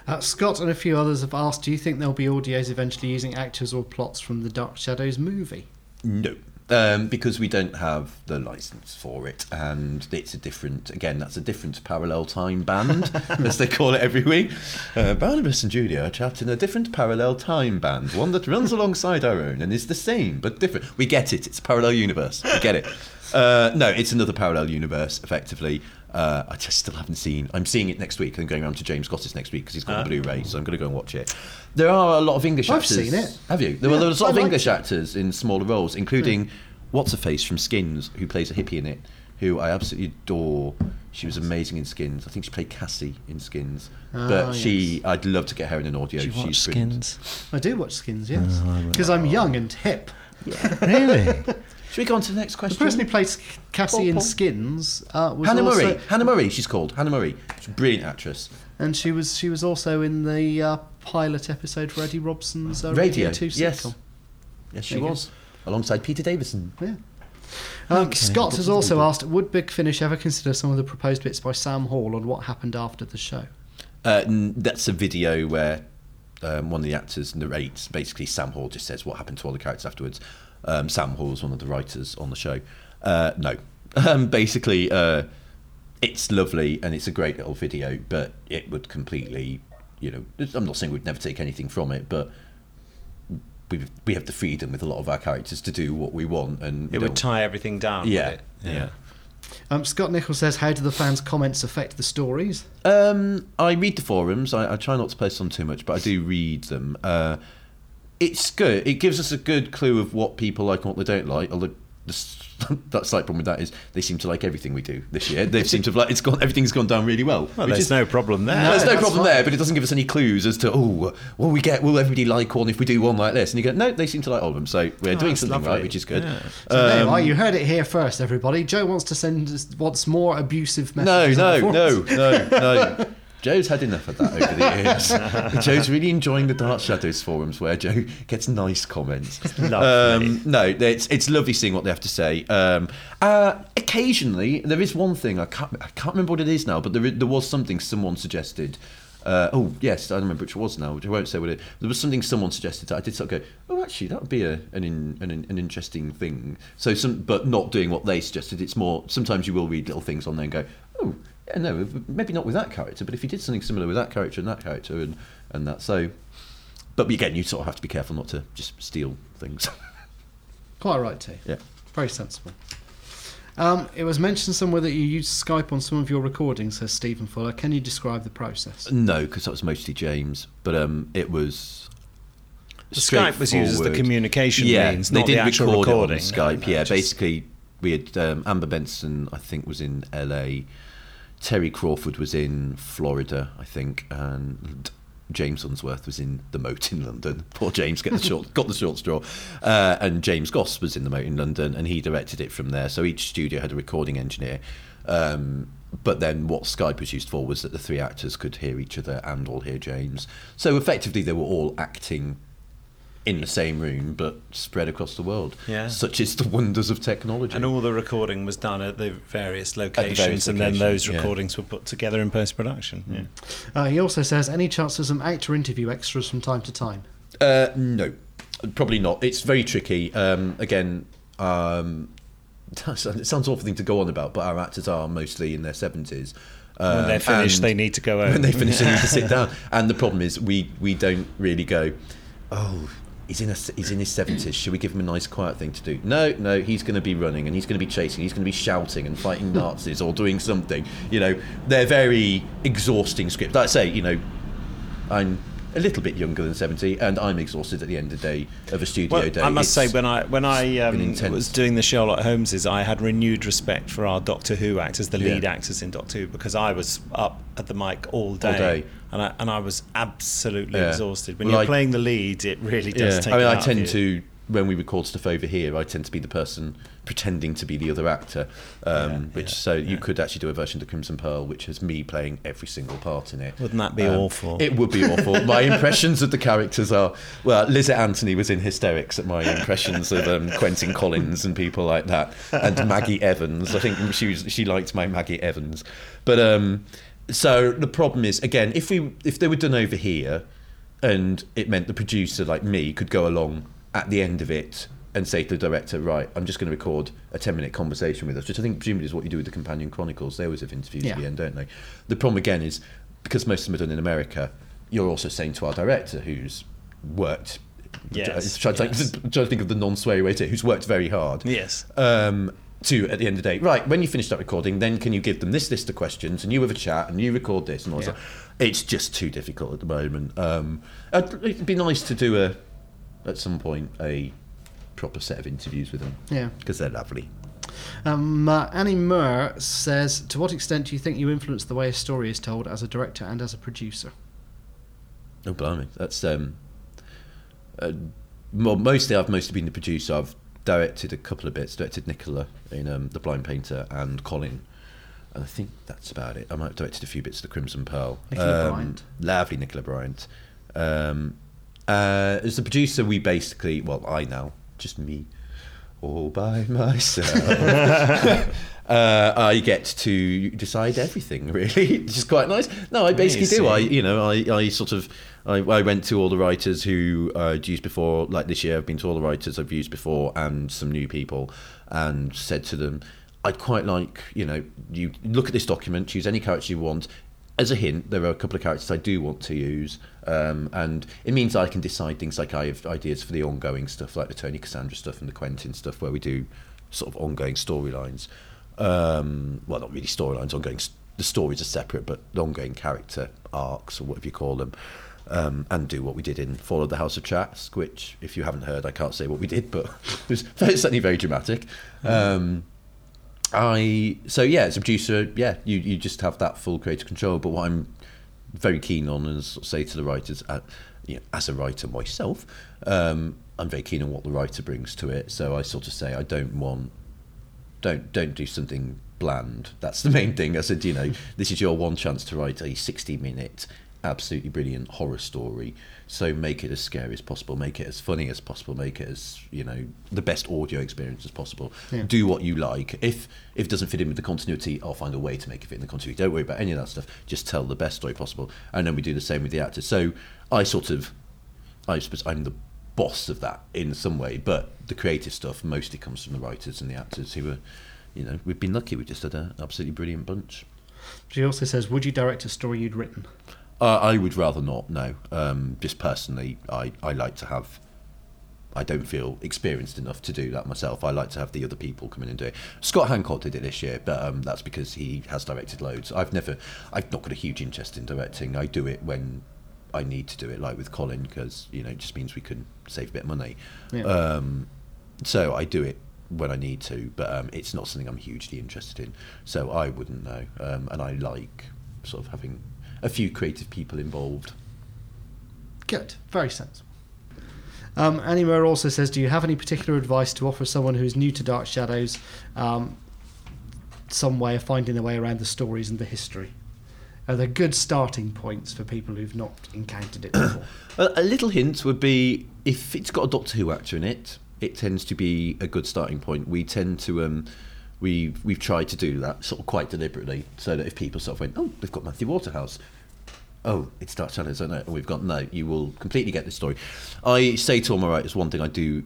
Uh, Scott and a few others have asked, do you think there'll be audios eventually using actors or plots from the Dark Shadows movie? No. Um, because we don't have the license for it, and it's a different. Again, that's a different parallel time band, [laughs] as they call it every week. Uh, Barnabas and Julia are trapped in a different parallel time band, one that runs alongside our own and is the same but different. We get it. It's a parallel universe. We get it. Uh, no, it's another parallel universe, effectively. Uh, I just still haven't seen. I'm seeing it next week. I'm going around to James Goss's next week because he's got the Blu-ray, so I'm going to go and watch it. There are a lot of English I've actors. seen it. Have you? There, Yeah, were there was a lot I of English it. actors in smaller roles, including what's her face from Skins, who plays a hippie in it, who I absolutely adore. She was amazing in Skins. I think she played Cassie in Skins. Ah, but she, I'd love to get her in an audio. Do you watch She's brilliant. Skins? I do watch Skins, yes. Because I'm young and hip. [laughs] [laughs] Really? Should we go on to the next question? The person who plays Cassie Paul, in Skins uh, was Hannah also, Murray. Hannah Murray. She's called Hannah Murray. She's a brilliant actress. and she was she was also in the uh, pilot episode for Eddie Robson's uh, Radio, Radio Two yes. sitcom. Yes, she There you go. was alongside Peter Davison. Yeah. Um, Scott has also asked, would Big Finish ever consider some of the proposed bits by Sam Hall on what happened after the show? Uh, that's a video where um, one of the actors narrates. Basically, Sam Hall just says what happened to all the characters afterwards. Um, Sam Hall is one of the writers on the show. Uh, no, [laughs] um, basically, uh, it's lovely and it's a great little video, but it would completely, you know, I'm not saying we'd never take anything from it, but we we have the freedom with a lot of our characters to do what we want, and It would tie everything down. yeah, With it. yeah. Um, Scott Nichols says, how do the fans' comments affect the stories? Um, I read the forums. I, I try not to post on too much, but I do read them. Uh, it's good. It gives us a good clue of what people like and what they don't like. Although [laughs] the, that slight problem with that is they seem to like everything we do this year. They seem to have like it's gone. Everything's gone down really well. Well, there's is, no problem there. there's no problem fine. there, but it doesn't give us any clues as to oh, will we get? Will everybody like one if we do one like this? And you go, no, they seem to like all of them. So we're doing something lovely. right, which is good. Yeah. So there you Um, are. You heard it here first, everybody. Joe wants to send us wants more abusive messages. on the no, no, no, no. [laughs] Joe's had enough of that over the [laughs] years. Joe's really enjoying the Dark Shadows forums where Joe [laughs] gets nice comments. Um, no, it's it's lovely seeing what they have to say. Um, uh, occasionally, there is one thing I can't I can't remember what it is now, but there there was something someone suggested. Uh, oh yes, I remember which it was now. Which I won't say what it. There was something someone suggested that I did sort of go. Oh, actually, that would be a, an, in, an an interesting thing. So some, but not doing what they suggested. It's more. Sometimes you will read little things on there and go, oh no, maybe not with that character, but if you did something similar with that character and that character and and that. So, but again, you sort of have to be careful not to just steal things. [laughs] Quite right, too. yeah. Very sensible. Um, it was mentioned somewhere that you used Skype on some of your recordings, says Stephen Fuller. Can you describe the process? No, because that was mostly James, but um, it was. Skype was used as the communication yeah, means, they not did the actual record recording. it on Skype. No, no, yeah, just- basically, we had um, Amber Benson, I think, was in LA. Terry Crawford was in Florida, I think, and James Unsworth was in the Moat in London. [laughs] Poor James got the [laughs] short, got the short straw, uh, and James Goss was in the Moat in London, and he directed it from there. So each studio had a recording engineer. Um, but then what Skype was used for was that the three actors could hear each other and all hear James. So effectively, they were all acting in the same room but spread across the world. Yeah. Such is the wonders of technology. And all the recording was done at the various locations, various and then locations, those yeah. recordings were put together in post production. Yeah. Uh, he also says, any chance of some actor interview extras from time to time? Uh, no, probably not. It's very tricky. Um, again, um, [laughs] it sounds awful thing to go on about, but our actors are mostly in their seventies. Um, When they're finished, they need to go home. [laughs] When they finish, they need to sit [laughs] down. And the problem is, we we don't really go. Oh, he's in a, he's in his seventies. Should we give him a nice, quiet thing to do? No, no. He's going to be running, and he's going to be chasing. He's going to be shouting and fighting [laughs] Nazis or doing something. You know, they're very exhausting scripts. Like I say, you know, I'm a little bit younger than 70 and I'm exhausted at the end of the day of a studio Well, day. I must say, when I when I um, was doing the Sherlock Holmeses, I had renewed respect for our Doctor Who actors, the lead Yeah. actors in Doctor Who, because I was up at the mic all day, day. and I and I was absolutely Yeah. exhausted. When Well, you're I- playing the lead, it really does yeah. take. I mean, it I tend to when we record stuff over here, I tend to be the person pretending to be the other actor. Um, Yeah, which yeah, so you could actually do a version of the Crimson Pearl, which has me playing every single part in it. Wouldn't that be Um, awful? It would be awful. my [laughs] impressions of the characters are well. Lysette Anthony was in hysterics at my impressions of um, Quentin Collins and people like that, and Maggie Evans. I think she was she liked my Maggie Evans, but um, so the problem is again if we if they were done over here, and it meant the producer like me could go along at the end of it and say to the director, right, I'm just going to record a 10 minute conversation with us, which I think presumably is what you do with the Companion Chronicles. They always have interviews Yeah. at the end, don't they? The problem again is because most of them are done in America, you're also saying to our director who's worked. Yes, trying, to yes. [laughs] think, trying to think of the non-sweary way to who's worked very hard. Yes. Um, to at the end of the day, right? When you finish that recording, then can you give them this list of questions and you have a chat and you record this and all Yeah. that. It's just too difficult at the moment. Um, it'd it'd be nice to do a at some point a proper set of interviews with them Yeah. because they're lovely. Um, uh, Annie Murr says, to what extent do you think you influence the way a story is told as a director and as a producer? Oh, blimey. That's um, uh, well, mostly I've mostly been the producer. I've directed a couple of bits. Directed Nicola in um, The Blind Painter and Colin, and I think that's about it. I might have directed a few bits of The Crimson Pearl. Nicola Um, Bryant. lovely Nicola Bryant. Um, uh, as the producer, we basically, well, I now, just me, all by [laughs] myself. [laughs] uh, I get to decide everything, really, [laughs] which is quite nice. No, I basically do. I, you know, I, I sort of, I, I went to all the writers who uh, I'd used before. Like this year, I've been to all the writers I've used before and some new people, and said to them, I'd quite like, you know, you look at this document, choose any character you want. As a hint, there are a couple of characters I do want to use, um, and it means I can decide things like I have ideas for the ongoing stuff, like the Tony Cassandra stuff and the Quentin stuff, where we do sort of ongoing storylines. Um, well, not really storylines, ongoing. The stories are separate, but the ongoing character arcs or whatever you call them. Um, and do what we did in Fall of the House of Trask, which, if you haven't heard, I can't say what we did, but [laughs] it was certainly very dramatic. Um, I so yeah, as a producer, yeah, you you just have that full creative control. But what I'm very keen on, and say to the writers, uh, you know, as a writer myself, um, I'm very keen on what the writer brings to it. So I sort of say I don't want, don't don't do something bland. That's the main thing. I said, you know, this is your one chance to write a 60 minute, absolutely brilliant horror story. So make it as scary as possible, make it as funny as possible, make it as you know the best audio experience as possible. Yeah. Do what you like. If if it doesn't fit in with the continuity, I'll find a way to make it fit in the continuity. Don't worry about any of that stuff. Just tell the best story possible, and then we do the same with the actors. So I sort of, I suppose I'm the boss of that in some way, but the creative stuff mostly comes from the writers and the actors who are, you know, we've been lucky. We just had an absolutely brilliant bunch. She also says, would you direct a story you'd written? Uh, I would rather not. No, um, just personally, I, I like to have. I don't feel experienced enough to do that myself. I like to have the other people come in and do it. Scott Handcock did it this year, but um, that's because he has directed loads. I've never, I've not got a huge interest in directing. I do it when I need to do it, like with Colin, because you know it just means we can save a bit of money. Yeah. Um, so I do it when I need to, but um, it's not something I'm hugely interested in. So I wouldn't know, um, and I like sort of having a few creative people involved. Good, very sensible. Um, Annie Moore also says, "Do you have any particular advice to offer someone who's new to Dark Shadows? Um, some way of finding their way around the stories and the history? Are there good starting points for people who've not encountered it before?" [coughs] A, a little hint would be if it's got a Doctor Who actor in it, it tends to be a good starting point. We tend to um, we've we've tried to do that sort of quite deliberately, so that if people sort of went, oh, they've got Matthew Waterhouse. Oh, it's Dark Shadows, I know. And we've got no. You will completely get this story. I say to all my writers, one thing I do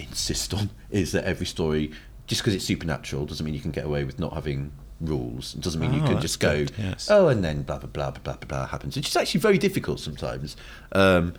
insist on [laughs] is that every story, just because it's supernatural, doesn't mean you can get away with not having rules. It doesn't mean you Oh, can that's just go, good, yes. oh, and then blah blah blah blah blah blah, blah happens. Which is actually very difficult sometimes. Um,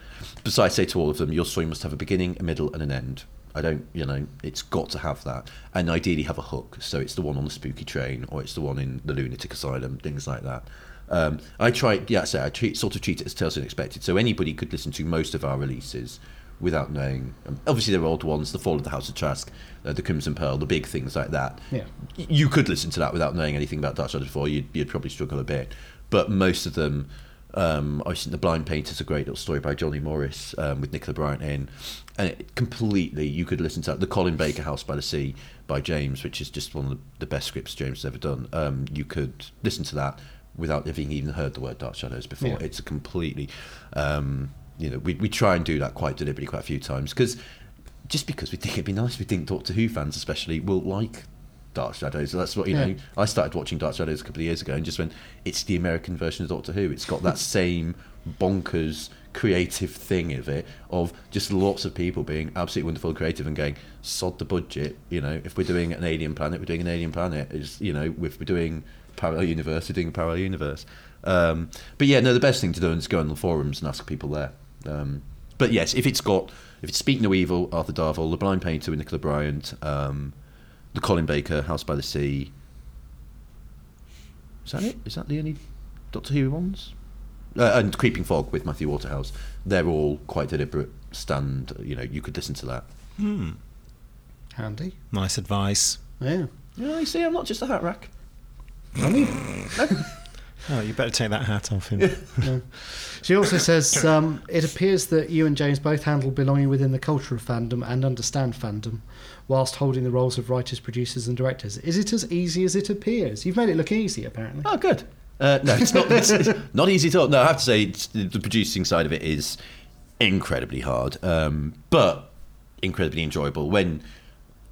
but so I say to all of them, your story must have a beginning, a middle, and an end. I don't, you know, it's got to have that, and ideally have a hook. So it's the one on the spooky train, or it's the one in the lunatic asylum, things like that. Um, I try, yeah, I I treat, sort of treat it as Tales Unexpected, so anybody could listen to most of our releases without knowing. Um, obviously, there are old ones, The Fall of the House of Trask, uh, The Crimson Pearl, the big things like that. Yeah. You could listen to that without knowing anything about Dark Shadows before. You'd, you'd probably struggle a bit, but most of them. Um, I think The Blind Painter's a great little story by Jonny Morris um, with Nicola Bryant in, and it completely you could listen to that. The Colin Baker House by the Sea by James, which is just one of the, best scripts James has ever done. Um, you could listen to that without having even heard the word Dark Shadows before. Yeah. It's a completely, um, you know, we we try and do that quite deliberately quite a few times because just because we think it'd be nice, we think Doctor Who fans especially will like Dark Shadows. So that's what you Yeah. know. I started watching Dark Shadows a couple of years ago and just went, it's the American version of Doctor Who. It's got that [laughs] same bonkers creative thing of it of just lots of people being absolutely wonderful and creative and going sod the budget you know if we're doing an alien planet we're doing an alien planet is you know if we're doing parallel universe we're doing a parallel universe um, but yeah no the best thing to do is go on the forums and ask people there um, but yes if it's got if it's Speak No Evil Arthur Darvill The Blind Painter with Nicola Bryant um, the Colin Baker House by the Sea is that it is that the only Doctor Who ones uh, and Creeping Fog with Matthew Waterhouse. They're all quite deliberate. Stand, you know, you could listen to that. Hmm. Handy. Nice advice. Yeah. Yeah, you see, I'm not just a hat rack. [laughs] Oh, you better take that hat off him. She also says um, it appears that you and James both handle belonging within the culture of fandom and understand fandom, whilst holding the roles of writers, producers, and directors. Is it as easy as it appears? You've made it look easy, apparently. Oh, good. Uh, no, it's not. It's, it's not easy at all. No, I have to say, the the producing side of it is incredibly hard, um, but incredibly enjoyable. When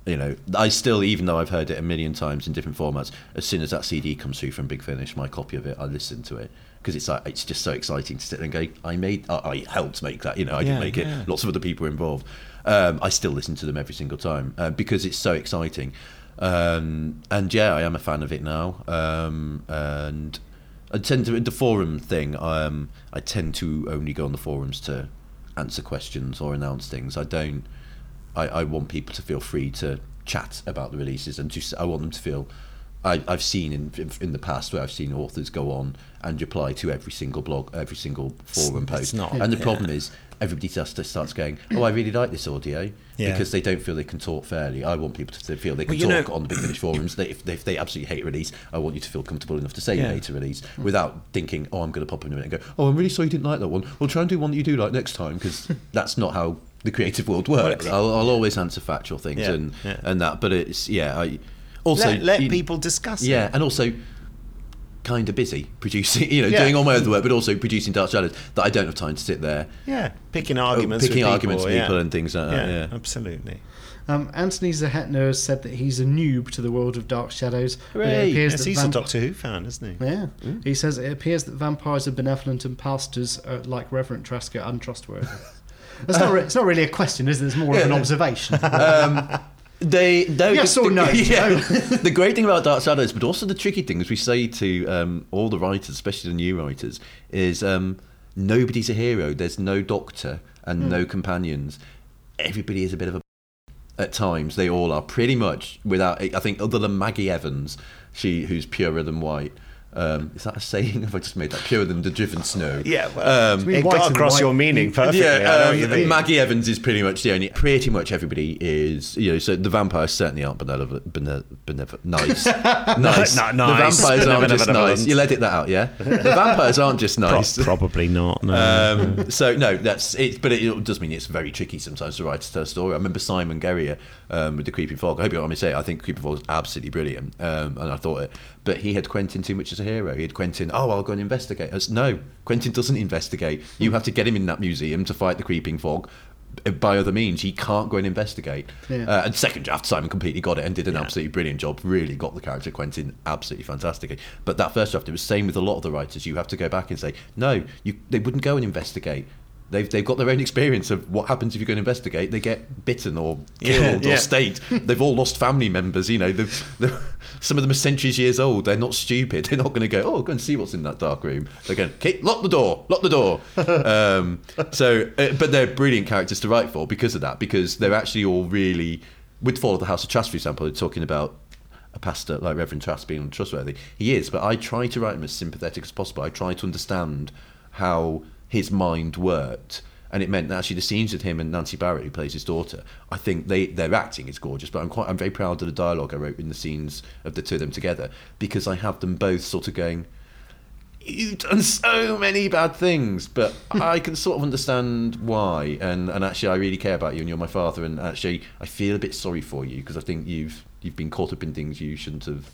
you know, I still, even though I've heard it a million times in different formats, as soon as that CD comes through from Big Finish, my copy of it, I listen to it because it's like it's just so exciting to sit there and go, I made, I, I helped make that. You know, I Yeah, didn't make it. Lots of other people were involved. Um, I still listen to them every single time uh, because it's so exciting. Um, and yeah, I am a fan of it now. Um, and I tend to the forum thing. Um, I tend to only go on the forums to answer questions or announce things. I don't. I, I want people to feel free to chat about the releases and just I want them to feel. I, I've seen in in the past where I've seen authors go on and reply to every single blog, every single forum It's post, not- and the yeah. problem is everybody just starts going, "Oh, I really like this audio," Yeah. because they don't feel they can talk fairly. I want people to feel they can Well, talk know- on the Big Finish forums. They, if, they, if they absolutely hate release, I want you to feel comfortable enough to say you Yeah. hate a release without thinking, "Oh, I'm going to pop in a minute and go, oh, I'm really sorry you didn't like that one. Well, try and do one that you do like next time," because [laughs] that's not how the creative world works. it- I'll, I'll always answer factual things Yeah, and yeah. and that, but it's yeah. I also let let you- people discuss yeah, it. and also kind of busy producing, [laughs] you know, Yeah. doing all my other work, but also producing Dark Shadows that I don't have time to sit there Yeah, picking arguments. Picking with arguments people, with people yeah. and things like that. Yeah. absolutely. Um, Anthony Zahetner has said that he's a noob to the world of Dark Shadows. but it Hooray. appears Yes, that he's a Doctor Who fan, isn't he? Yeah. He says it appears that vampires are benevolent and pastors, are, like Reverend Trask, are untrustworthy. [laughs] That's not re- it's not really a question, is it? It's more of an observation. [laughs] They no, Yes the, or no? [laughs] Yeah. the great thing about Dark Shadows, but also the tricky thing, as we say to um, all the writers, especially the new writers, is um, nobody's a hero. There's no doctor and no companions. Everybody is a bit of a at times. They all are pretty much without. I think other than Maggie Evans, she who's purer than white. Um, is that a saying? [laughs] Have I just made that purer than the driven snow? Yeah, well, Um, it white got across white. your meaning [laughs] perfectly. yeah, I know what you um, mean. Maggie Evans is pretty much the only. Pretty much everybody is, you know. So the vampires certainly aren't benevolent, bene, benevolent nice, [laughs] nice. Not The nice. vampires aren't just nice. You let it that out, yeah. The vampires aren't just Pro- nice. probably not. No. Um, so no, that's it. But it does mean it's very tricky sometimes to write a story. I remember Simon Guerrier um, with the Creeping Fog. I hope you don't want me to say it. I think Creeping Fog was absolutely brilliant, um, and I thought it. But he had Quentin too much as a hero. He had Quentin. Oh, I'll go and investigate. I said, no, Quentin doesn't investigate. You have to get him in that museum to fight the Creeping Fog. uh, By other means, he can't go and investigate. Yeah. Uh, and second draft, Simon completely got it and did an absolutely brilliant job. Really got the character Quentin absolutely fantastically. But that first draft, it was same with a lot of the writers. You have to go back and say, no, you, they wouldn't go and investigate. They've, they've got their own experience of what happens if you go and investigate. They get bitten or killed Yeah, yeah. or staked. They've all lost family members. You know, they've, they're, some of them are centuries years old. They're not stupid. [laughs] They're not going to go, oh, go and see what's in that dark room. They're going, okay, lock the door, lock the door. [laughs] um, so, uh, but they're brilliant characters to write for because of that. Because they're actually all really, with Fall of the House of Trask, for example, they're talking about a pastor like Reverend Trask being untrustworthy. He is, but I try to write him as sympathetic as possible. I try to understand how his mind worked. And it meant that actually the scenes with him and Nancy Barrett, who plays his daughter, I think they their acting is gorgeous. But I'm quite I'm very proud of the dialogue I wrote in the scenes of the two of them together because I have them both sort of going, "You've done so many bad things," but [laughs] I can sort of understand why. And and actually, I really care about you, and you're my father. And actually, I feel a bit sorry for you because I think you've you've been caught up in things you shouldn't have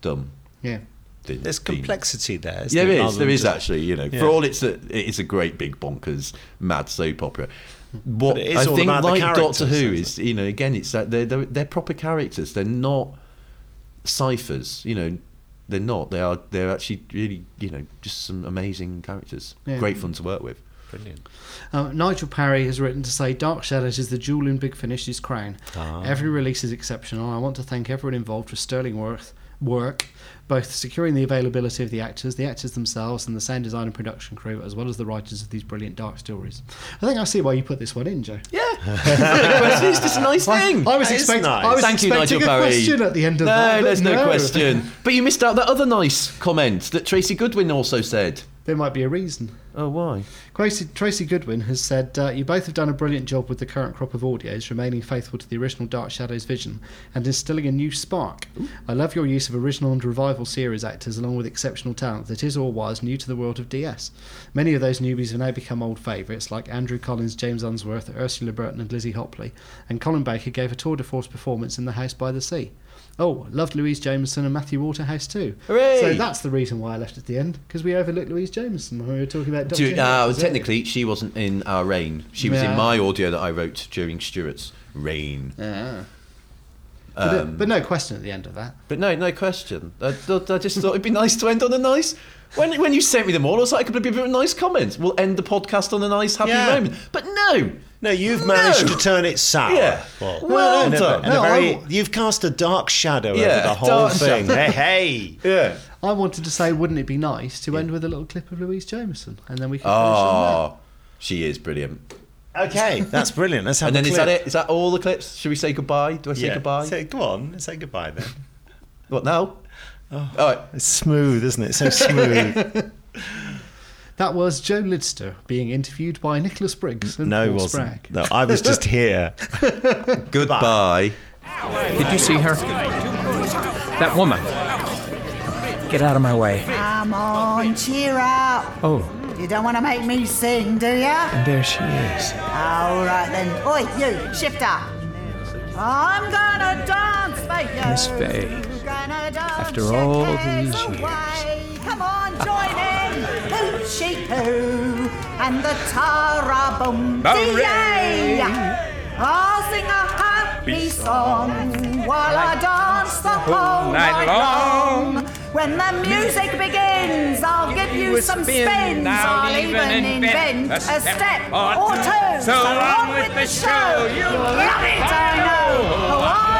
done. Yeah. Been- There's complexity there. isn't yeah, there, there rather is. There just- actually. You know, Yeah. for all it's a, it's a great big bonkers mad soap opera. What it is I all think, about like characters, Doctor Who, isn't is you know, again, it's that they're, they're they're proper characters. They're not ciphers. You know, they're not. They are. They're actually really, you know, just some amazing characters. Yeah. Great fun to work with. Brilliant. Um, Nigel Parry has written to say Dark Shadows is the jewel in Big Finish's crown. Every release is exceptional. I want to thank everyone involved for sterling worth, work, both securing the availability of the actors, the actors themselves, and the sound design and production crew, as well as the writers of these brilliant dark stories. I think I see why you put this one in, Joe. Yeah, [laughs] it's just a nice thing. I was That is expecting. nice. I was Thank you, Nigel a Barry. question at the end of no, that. but there's no, question. But you missed out that other nice comment that Tracy Goodwin also said. There might be a reason. Oh, why? Tracy, Tracy Goodwin has said, uh, You both have done a brilliant job with the current crop of audios, remaining faithful to the original Dark Shadows vision and instilling a new spark. I love your use of original and revival series actors along with exceptional talent that is or was new to the world of DS. Many of those newbies have now become old favourites, like Andrew Collins, James Unsworth, Ursula Burton, and Lizzie Hopley, and Colin Baker gave a tour de force performance in The House by the Sea. Oh, loved Louise Jameson and Matthew Waterhouse too. Hooray! So that's the reason why I left at the end, because we overlooked Louise Jameson when we were talking about Doctor Do, uh, technically, she wasn't in our reign. She was Yeah. in my audio that I wrote during Stuart's reign. Yeah. But, Um, but no question at the end of that. But no, no question. I, I just thought it'd be nice to end on a nice. When, when you sent me them all, I was like, it could be a nice comment. We'll end the podcast on a nice, happy Yeah. moment. But no, No, you've managed No. to turn it sour. Yeah. Paul. Well And a- done. and a No, very- I- you've cast a dark shadow Yeah, over the whole thing. Hey, hey. [laughs] yeah. I wanted to say, wouldn't it be nice to end with a little clip of Louise Jameson, and then we can finish on Oh, she is brilliant. Okay, that's brilliant. Let's [laughs] have And a then is that it? Is that all the clips? Should we say goodbye? Do I say Yeah. goodbye? Say, go on, say goodbye then. What now? Oh. All right. It's smooth, isn't it? So smooth. [laughs] that. That was Joe Lidster being interviewed by Nicholas Briggs and no, it Paul wasn't. Spragg. No, I was just here. [laughs] Goodbye. Did you see her? That woman. Get out of my way. Come on, cheer up. Oh, You don't want to make me sing, do ya? and there she is. All right then. Oi, you, shifter. I'm gonna dance for you. Miss Faye. After all these cares years. Come on, join in. Hoochie hoo. And the tara boom. Hooray! I'll sing a happy song while I dance the whole night long. When the music begins, I'll give you some spin. spins. I'll even invent a step or two. So on with the show. You'll love it, I know.